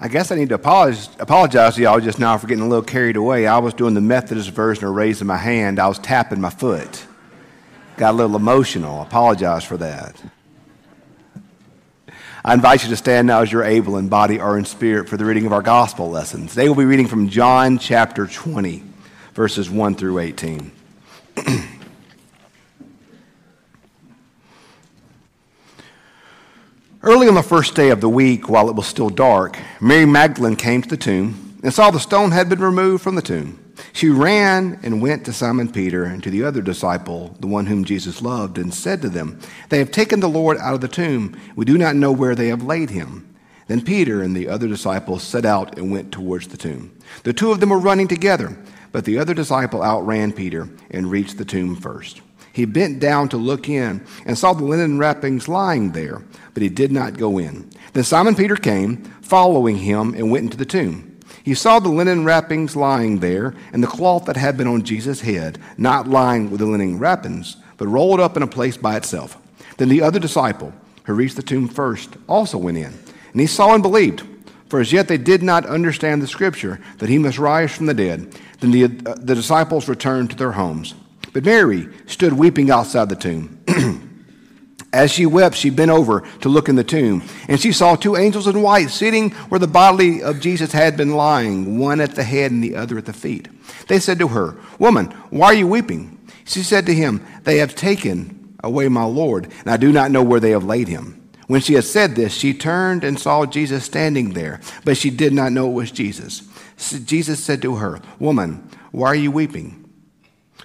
I guess I need to apologize, apologize to y'all just now for getting a little carried away. I was doing the Methodist version of raising my hand, I was tapping my foot. Got a little emotional. Apologize for that. I invite you to stand now as you're able in body or in spirit for the reading of our gospel lessons. They will be reading from John chapter 20, verses 1 through 18. Early on the first day of the week, while it was still dark, Mary Magdalene came to the tomb and saw the stone had been removed from the tomb. She ran and went to Simon Peter and to the other disciple, the one whom Jesus loved, and said to them, They have taken the Lord out of the tomb. We do not know where they have laid him. Then Peter and the other disciple set out and went towards the tomb. The two of them were running together, but the other disciple outran Peter and reached the tomb first. He bent down to look in and saw the linen wrappings lying there, but he did not go in. Then Simon Peter came, following him, and went into the tomb. He saw the linen wrappings lying there, and the cloth that had been on Jesus' head, not lying with the linen wrappings, but rolled up in a place by itself. Then the other disciple, who reached the tomb first, also went in. And he saw and believed, for as yet they did not understand the scripture that he must rise from the dead. Then the, uh, the disciples returned to their homes. But Mary stood weeping outside the tomb. As she wept, she bent over to look in the tomb, and she saw two angels in white sitting where the body of Jesus had been lying, one at the head and the other at the feet. They said to her, Woman, why are you weeping? She said to him, They have taken away my Lord, and I do not know where they have laid him. When she had said this, she turned and saw Jesus standing there, but she did not know it was Jesus. Jesus said to her, Woman, why are you weeping?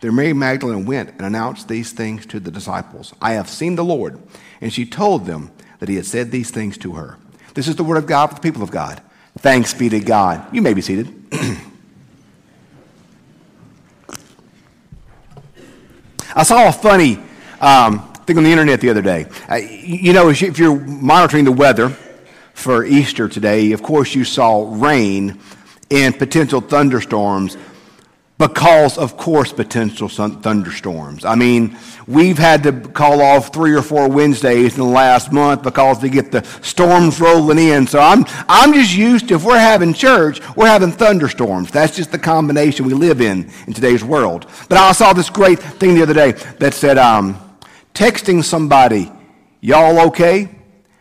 Then Mary Magdalene went and announced these things to the disciples. I have seen the Lord. And she told them that he had said these things to her. This is the word of God for the people of God. Thanks be to God. You may be seated. I saw a funny um, thing on the internet the other day. Uh, you know, if you're monitoring the weather for Easter today, of course you saw rain and potential thunderstorms because of course potential thunderstorms. I mean, we've had to call off three or four Wednesdays in the last month because we get the storms rolling in. So I'm I'm just used to if we're having church, we're having thunderstorms. That's just the combination we live in in today's world. But I saw this great thing the other day that said, um, texting somebody, "Y'all okay?"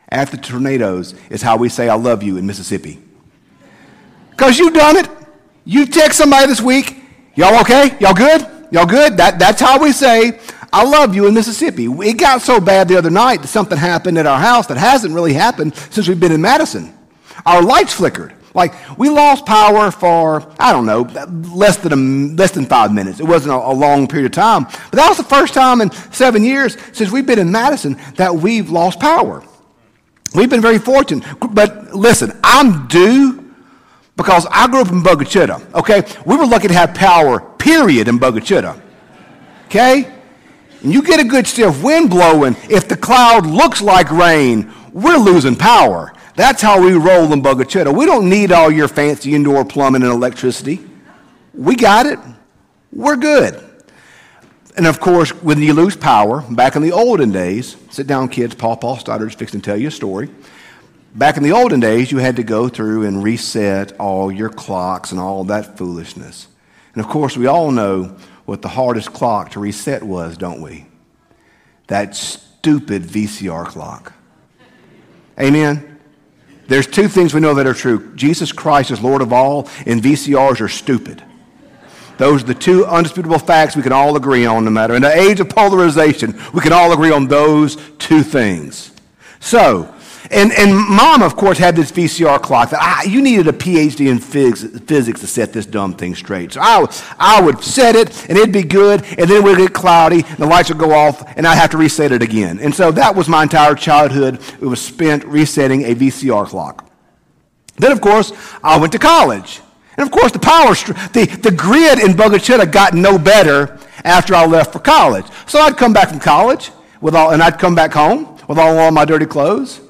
After the tornadoes is how we say "I love you" in Mississippi. Because you've done it. You text somebody this week Y'all okay? Y'all good? Y'all good? That, that's how we say, I love you in Mississippi. It got so bad the other night that something happened at our house that hasn't really happened since we've been in Madison. Our lights flickered. Like, we lost power for, I don't know, less than, a, less than five minutes. It wasn't a, a long period of time. But that was the first time in seven years since we've been in Madison that we've lost power. We've been very fortunate. But listen, I'm due because I grew up in Bogue Chitto, okay? We were lucky to have power, period, in Bogue Chitto, okay? And you get a good stiff wind blowing, if the cloud looks like rain, we're losing power. That's how we roll in Bogue Chitto. We don't need all your fancy indoor plumbing and electricity. We got it. We're good. And of course, when you lose power, back in the olden days, sit down, kids, Paul Paul Stoddard's fixing to tell you a story. Back in the olden days, you had to go through and reset all your clocks and all that foolishness. And of course, we all know what the hardest clock to reset was, don't we? That stupid VCR clock. Amen? There's two things we know that are true Jesus Christ is Lord of all, and VCRs are stupid. Those are the two undisputable facts we can all agree on, no matter. In the age of polarization, we can all agree on those two things. So, and, and mom, of course, had this VCR clock that I, you needed a PhD in physics, to set this dumb thing straight. So I, I would set it, and it'd be good, and then it would get cloudy, and the lights would go off, and I'd have to reset it again. And so that was my entire childhood. It was spent resetting a VCR clock. Then, of course, I went to college. And of course, the power, the, the grid in Bogue Chitto got no better after I left for college. So I'd come back from college with all, and I'd come back home with all, all my dirty clothes.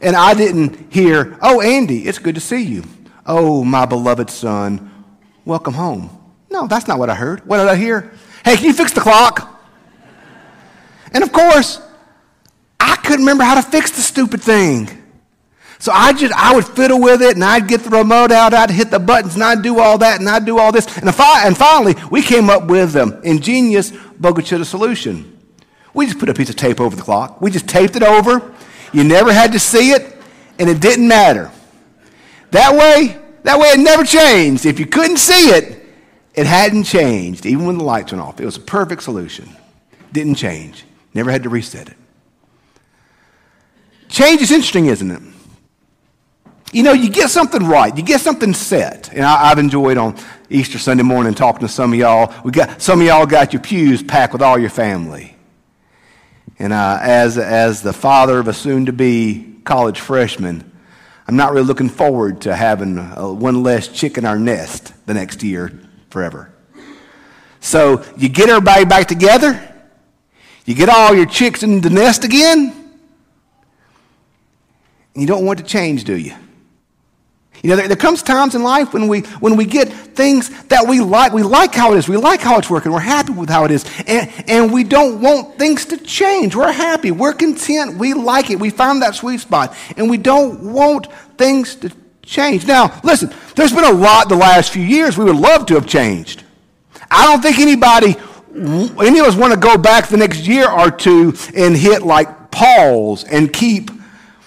And I didn't hear, oh, Andy, it's good to see you. Oh, my beloved son, welcome home. No, that's not what I heard. What did I hear? Hey, can you fix the clock? And of course, I couldn't remember how to fix the stupid thing. So I just, I would fiddle with it and I'd get the remote out, I'd hit the buttons and I'd do all that and I'd do all this. And, I, and finally, we came up with an ingenious Bogue Chitto solution. We just put a piece of tape over the clock. We just taped it over. You never had to see it and it didn't matter. That way, that way it never changed. If you couldn't see it, it hadn't changed, even when the lights went off. It was a perfect solution. Didn't change. Never had to reset it. Change is interesting, isn't it? You know, you get something right, you get something set. And I, have enjoyed on Easter Sunday morning talking to some of y'all. We got some of y'all got your pews packed with all your family. And uh, as as the father of a soon-to-be college freshman, I'm not really looking forward to having uh, one less chick in our nest the next year forever. So you get everybody back together. You get all your chicks in the nest again. And you don't want to change, do you? You know, there, there, comes times in life when we, when we get things that we like. We like how it is. We like how it's working. We're happy with how it is. And, and we don't want things to change. We're happy. We're content. We like it. We found that sweet spot. And we don't want things to change. Now, listen, there's been a lot the last few years we would love to have changed. I don't think anybody, any of us want to go back the next year or two and hit like pause and keep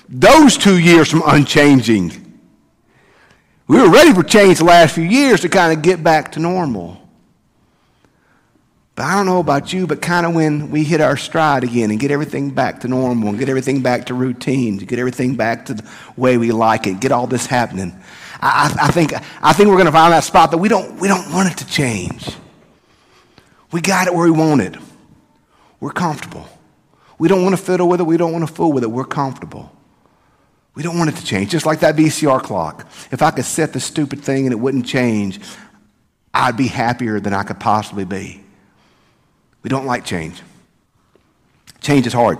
those two years from unchanging. We were ready for change the last few years to kind of get back to normal. But I don't know about you, but kind of when we hit our stride again and get everything back to normal and get everything back to routine, to get everything back to the way we like it, get all this happening, I, I think, I think we're going to find that spot that we don't, we don't want it to change. We got it where we want it. We're comfortable. We don't want to fiddle with it. We don't want to fool with it. We're comfortable. We don't want it to change, just like that VCR clock. If I could set the stupid thing and it wouldn't change, I'd be happier than I could possibly be. We don't like change. Change is hard.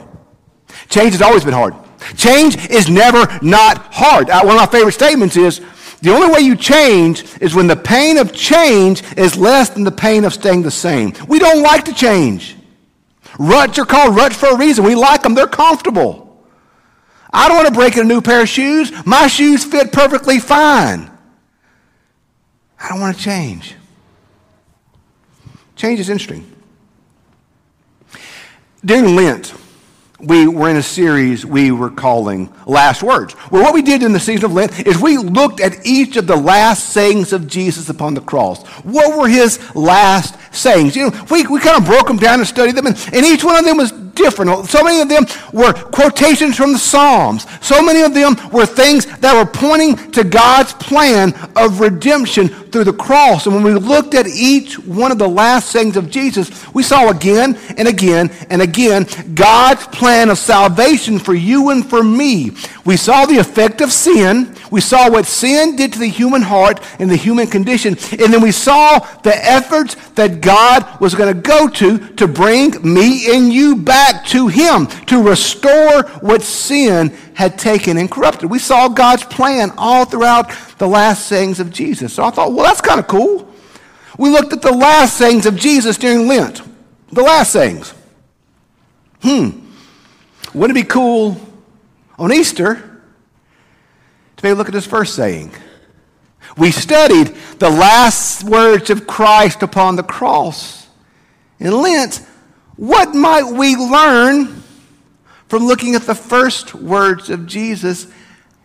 Change has always been hard. Change is never not hard. Uh, one of my favorite statements is the only way you change is when the pain of change is less than the pain of staying the same. We don't like to change. Ruts are called ruts for a reason. We like them, they're comfortable. I don't want to break in a new pair of shoes. My shoes fit perfectly fine. I don't want to change. Change is interesting. During Lent, we were in a series we were calling Last Words. Well, what we did in the season of Lent is we looked at each of the last sayings of Jesus upon the cross. What were his last sayings? You know, we, we kind of broke them down and studied them, and, and each one of them was different. So many of them were quotations from the Psalms. So many of them were things that were pointing to God's plan of redemption through the cross. And when we looked at each one of the last sayings of Jesus, we saw again and again and again God's plan of salvation for you and for me. We saw the effect of sin. We saw what sin did to the human heart and the human condition. And then we saw the efforts that God was going to go to to bring me and you back to Him, to restore what sin had taken and corrupted. We saw God's plan all throughout the last sayings of Jesus. So I thought, well, that's kind of cool. We looked at the last sayings of Jesus during Lent. The last sayings. Hmm. Wouldn't it be cool on Easter to maybe look at this first saying? We studied the last words of Christ upon the cross. In Lent, what might we learn from looking at the first words of Jesus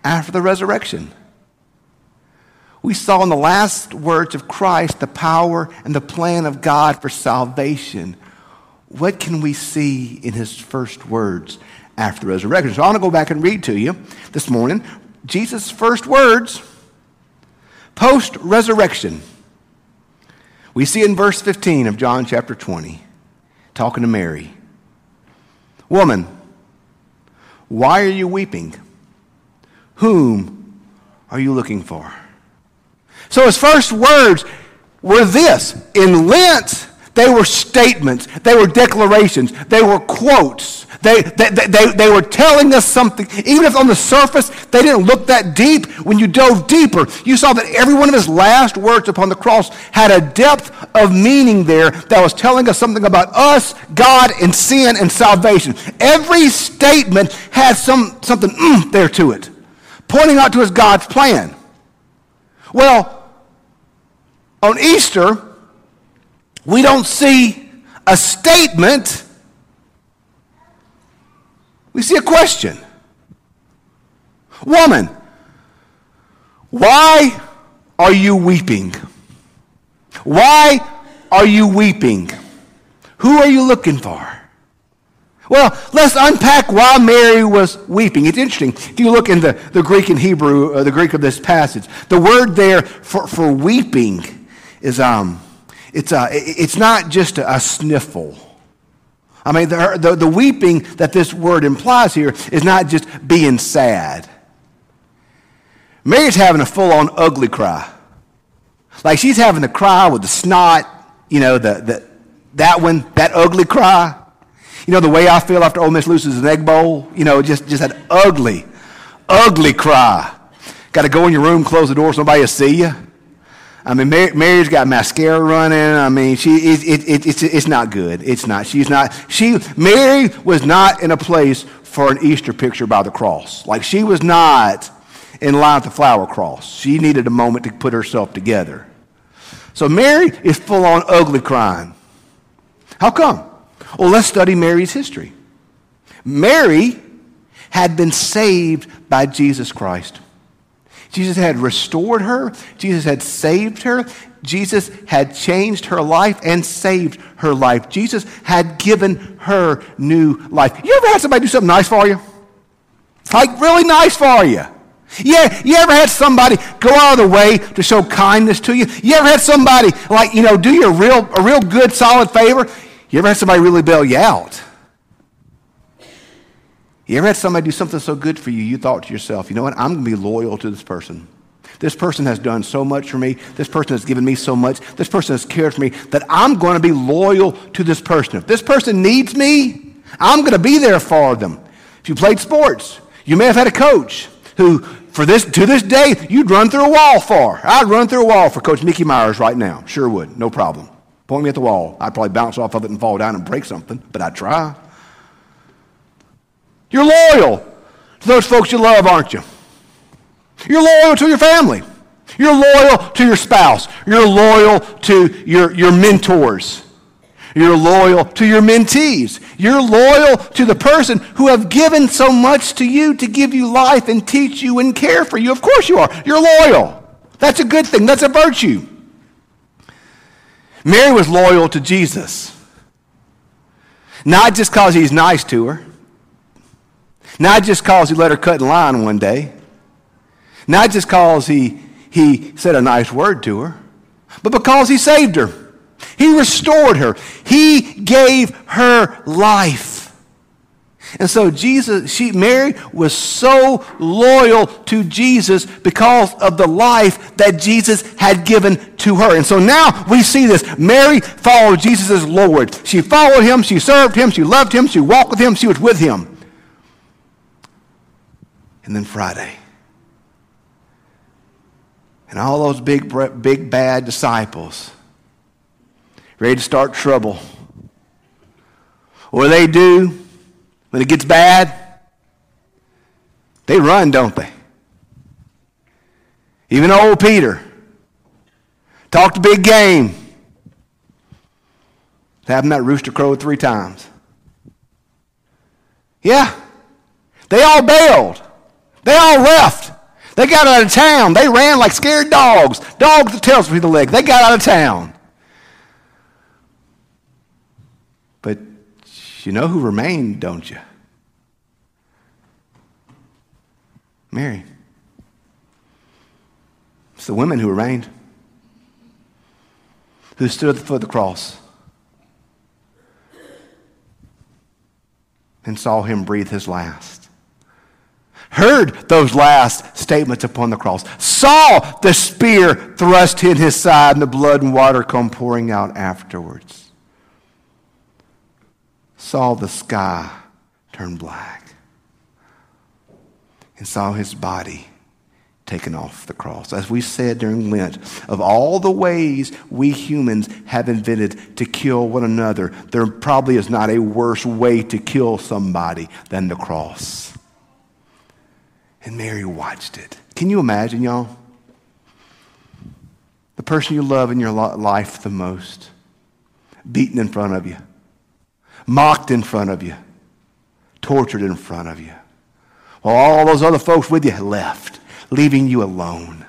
after the resurrection? We saw in the last words of Christ the power and the plan of God for salvation. What can we see in his first words after the resurrection? So I want to go back and read to you this morning Jesus' first words post resurrection. We see in verse 15 of John chapter 20, talking to Mary Woman, why are you weeping? Whom are you looking for? So his first words were this In Lent, they were statements, they were declarations, they were quotes. They, they, they, they were telling us something. Even if on the surface they didn't look that deep, when you dove deeper, you saw that every one of his last words upon the cross had a depth of meaning there that was telling us something about us, God, and sin and salvation. Every statement had some, something mm, there to it, pointing out to us God's plan. Well, on Easter, we don't see a statement, we see a question. Woman, why are you weeping? Why are you weeping? Who are you looking for? Well, let's unpack why Mary was weeping. It's interesting. If you look in the, the Greek and Hebrew, uh, the Greek of this passage, the word there for, for weeping is um, it's, a, it's not just a, a sniffle. I mean, the, the, the weeping that this word implies here is not just being sad. Mary's having a full on ugly cry. Like she's having the cry with the snot, you know, the, the, that one, that ugly cry. You know, the way I feel after Ole Miss loses an egg bowl, you know, just, just that ugly, ugly cry. Got to go in your room, close the door so nobody will see you. I mean, Mary, Mary's got mascara running. I mean, she it, it, it, it's, it's not good. It's not. She's not. She Mary was not in a place for an Easter picture by the cross. Like she was not in line at the flower cross. She needed a moment to put herself together. So Mary is full on ugly crying. How come? Well, let's study Mary's history. Mary had been saved by Jesus Christ. Jesus had restored her. Jesus had saved her. Jesus had changed her life and saved her life. Jesus had given her new life. You ever had somebody do something nice for you? Like really nice for you. Yeah, you ever had somebody go out of the way to show kindness to you? You ever had somebody like, you know, do you a real, a real good, solid favor? You ever had somebody really bail you out? You ever had somebody do something so good for you, you thought to yourself, you know what, I'm going to be loyal to this person. This person has done so much for me. This person has given me so much. This person has cared for me that I'm going to be loyal to this person. If this person needs me, I'm going to be there for them. If you played sports, you may have had a coach who, for this, to this day, you'd run through a wall for. I'd run through a wall for Coach Mickey Myers right now. Sure would. No problem. Point me at the wall. I'd probably bounce off of it and fall down and break something, but I'd try. You're loyal to those folks you love, aren't you? You're loyal to your family. You're loyal to your spouse. You're loyal to your, your mentors. You're loyal to your mentees. You're loyal to the person who have given so much to you to give you life and teach you and care for you. Of course you are. You're loyal. That's a good thing. That's a virtue. Mary was loyal to Jesus. Not just because he's nice to her. Not just because he let her cut in line one day. Not just because he, he said a nice word to her, but because he saved her. He restored her. He gave her life. And so Jesus, she, Mary was so loyal to Jesus because of the life that Jesus had given to her. And so now we see this. Mary followed Jesus as Lord. She followed him. She served him. She loved him. She walked with him. She was with him. And then Friday. And all those big, big bad disciples ready to start trouble. What do they do when it gets bad? They run, don't they? Even old Peter talked a big game. Having that rooster crow three times. Yeah, they all bailed. They all left. They got out of town. They ran like scared dogs. Dogs with tails between the legs. They got out of town. But you know who remained, don't you? Mary. It's the women who remained, who stood at the foot of the cross and saw him breathe his last. Heard those last statements upon the cross, saw the spear thrust in his side and the blood and water come pouring out afterwards, saw the sky turn black, and saw his body taken off the cross. As we said during Lent, of all the ways we humans have invented to kill one another, there probably is not a worse way to kill somebody than the cross. And Mary watched it. Can you imagine, y'all? The person you love in your life the most, beaten in front of you, mocked in front of you, tortured in front of you. While all those other folks with you left leaving you alone.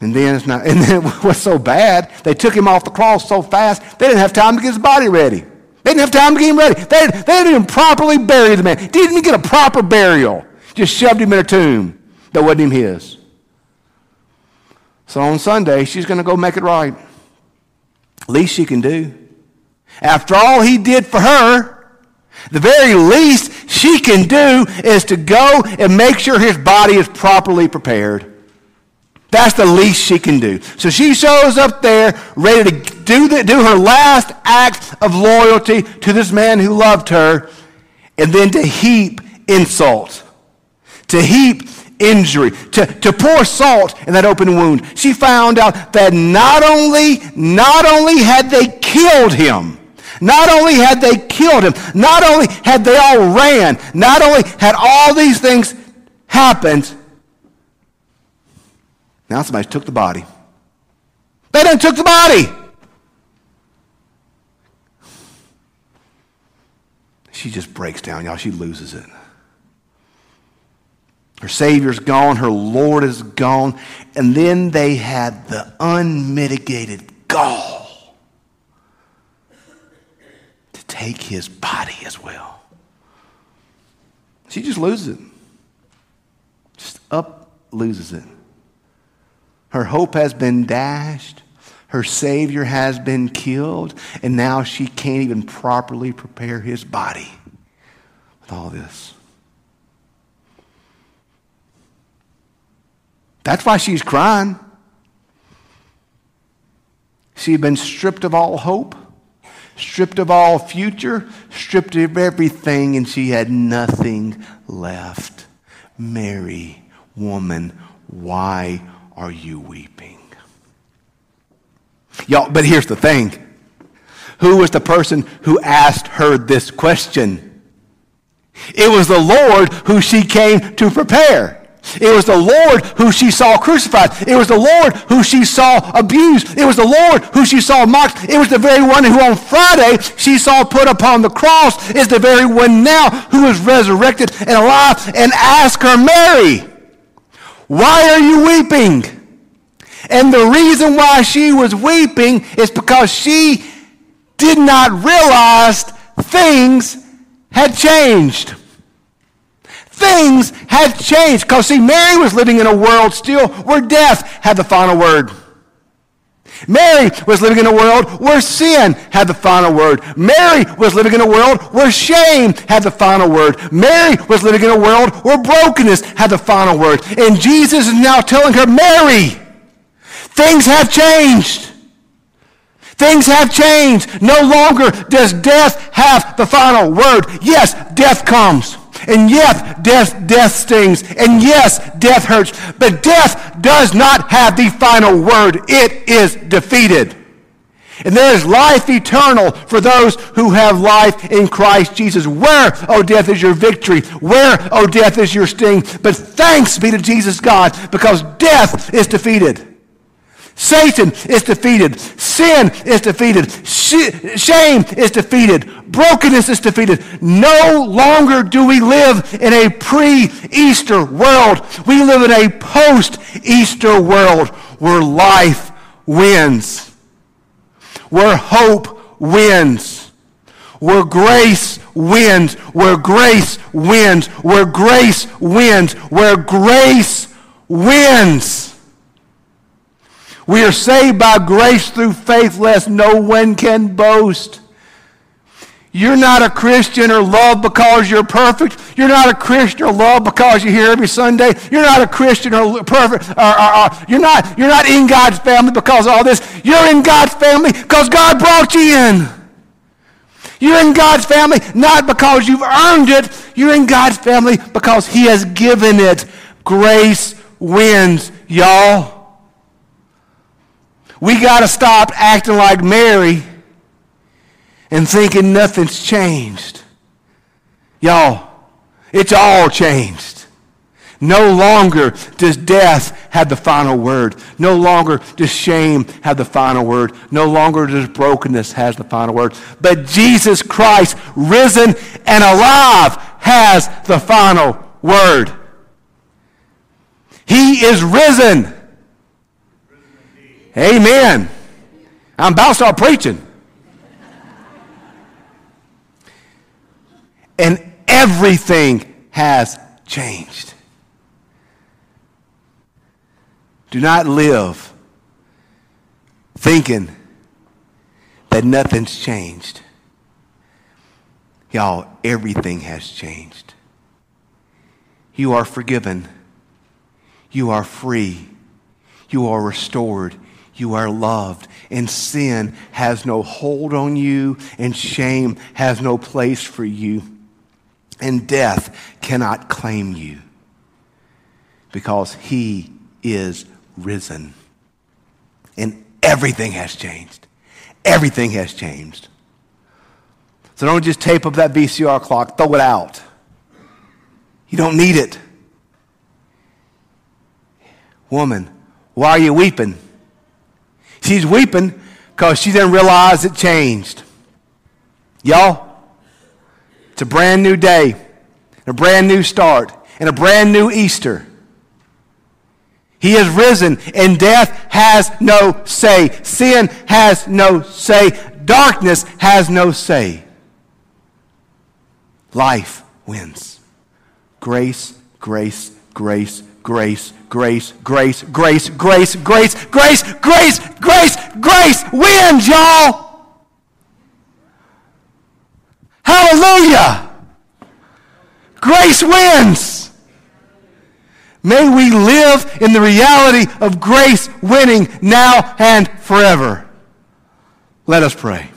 And then it's not, and then it was so bad, they took him off the cross so fast, they didn't have time to get his body ready. They didn't have time to get him ready. They, they didn't even properly bury the man. Didn't even get a proper burial. Just shoved him in a tomb that wasn't even his. So on Sunday, she's going to go make it right. Least she can do. After all he did for her, the very least she can do is to go and make sure his body is properly prepared. That's the least she can do. So she shows up there ready to do, the, do her last act of loyalty to this man who loved her and then to heap insult, to heap injury, to, to pour salt in that open wound. She found out that not only, not only had they killed him, not only had they killed him, not only had they all ran, not only had all these things happened, now somebody took the body. They done took the body. She just breaks down, y'all. She loses it. Her Savior's gone, her Lord is gone, and then they had the unmitigated gall to take his body as well. She just loses it. Just up loses it. Her hope has been dashed. Her Savior has been killed. And now she can't even properly prepare his body all this. That's why she's crying. She had been stripped of all hope stripped of all future, stripped of everything, and she had nothing left. Mary, woman, why are you weeping? Y'all, but here's the thing. Who was the person who asked her this question? It was the Lord who she came to prepare. It was the Lord who she saw crucified. It was the Lord who she saw abused. It was the Lord who she saw mocked. It was the very one who on Friday she saw put upon the cross is the very one now who is resurrected and alive and ask her, Mary, why are you weeping? And the reason why she was weeping is because she did not realize things had changed things had changed. Because, see, Mary was living in a world still where death had the final word. Mary was living in a world where sin had the final word. Mary was living in a world where shame had the final word. Mary was living in a world where brokenness had the final word. And Jesus is now telling her, Mary, things have changed. Things have changed. No longer does death have the final word. Yes, death comes. And yes, death, death stings. And yes, death hurts. But death does not have the final word. It is defeated. And there is life eternal for those who have life in Christ Jesus. Where, O oh, death, is your victory? Where, O oh, death, is your sting? But thanks be to Jesus God because death is defeated. Satan is defeated. Sin is defeated. shame is defeated. Brokenness is defeated. No longer do we live in a pre Easter world. We live in a post Easter world where life wins, where hope wins, where grace wins, where grace wins, where grace wins, where grace wins. We are saved by grace through faith, lest no one can boast. You're not a Christian or loved because you're perfect. You're not a Christian or loved because you're here every Sunday. You're not a Christian or perfect. Or, or, or, you're, not, you're not in God's family because of all this. You're in God's family because God brought you in. You're in God's family not because you've earned it. You're in God's family because He has given it. Grace wins, y'all. We got to stop acting like Mary and thinking nothing's changed. Y'all, it's all changed. No longer does death have the final word. No longer does shame have the final word. No longer does brokenness has the final word. But Jesus Christ, risen and alive, has the final word. He is risen. Amen. I'm about to start preaching. and everything has changed. Do not live thinking that nothing's changed. Y'all, everything has changed. You are forgiven. You are free. You are restored. You are loved. And sin has no hold on you, and shame has no place for you and death cannot claim you because he is risen. And everything has changed. Everything has changed. So don't just tape up that VCR clock, throw it out. You don't need it. Woman, why are you weeping? She's weeping because she didn't realize it changed. Y'all, it's a brand new day, a brand new start, and a brand new Easter. He is risen, and death has no say. Sin has no say. Darkness has no say. Life wins. Grace, grace, grace, grace, grace, grace, grace, grace, grace, grace, grace, grace, grace wins, y'all. Hallelujah. Grace wins. May we live in the reality of grace winning now and forever. Let us pray.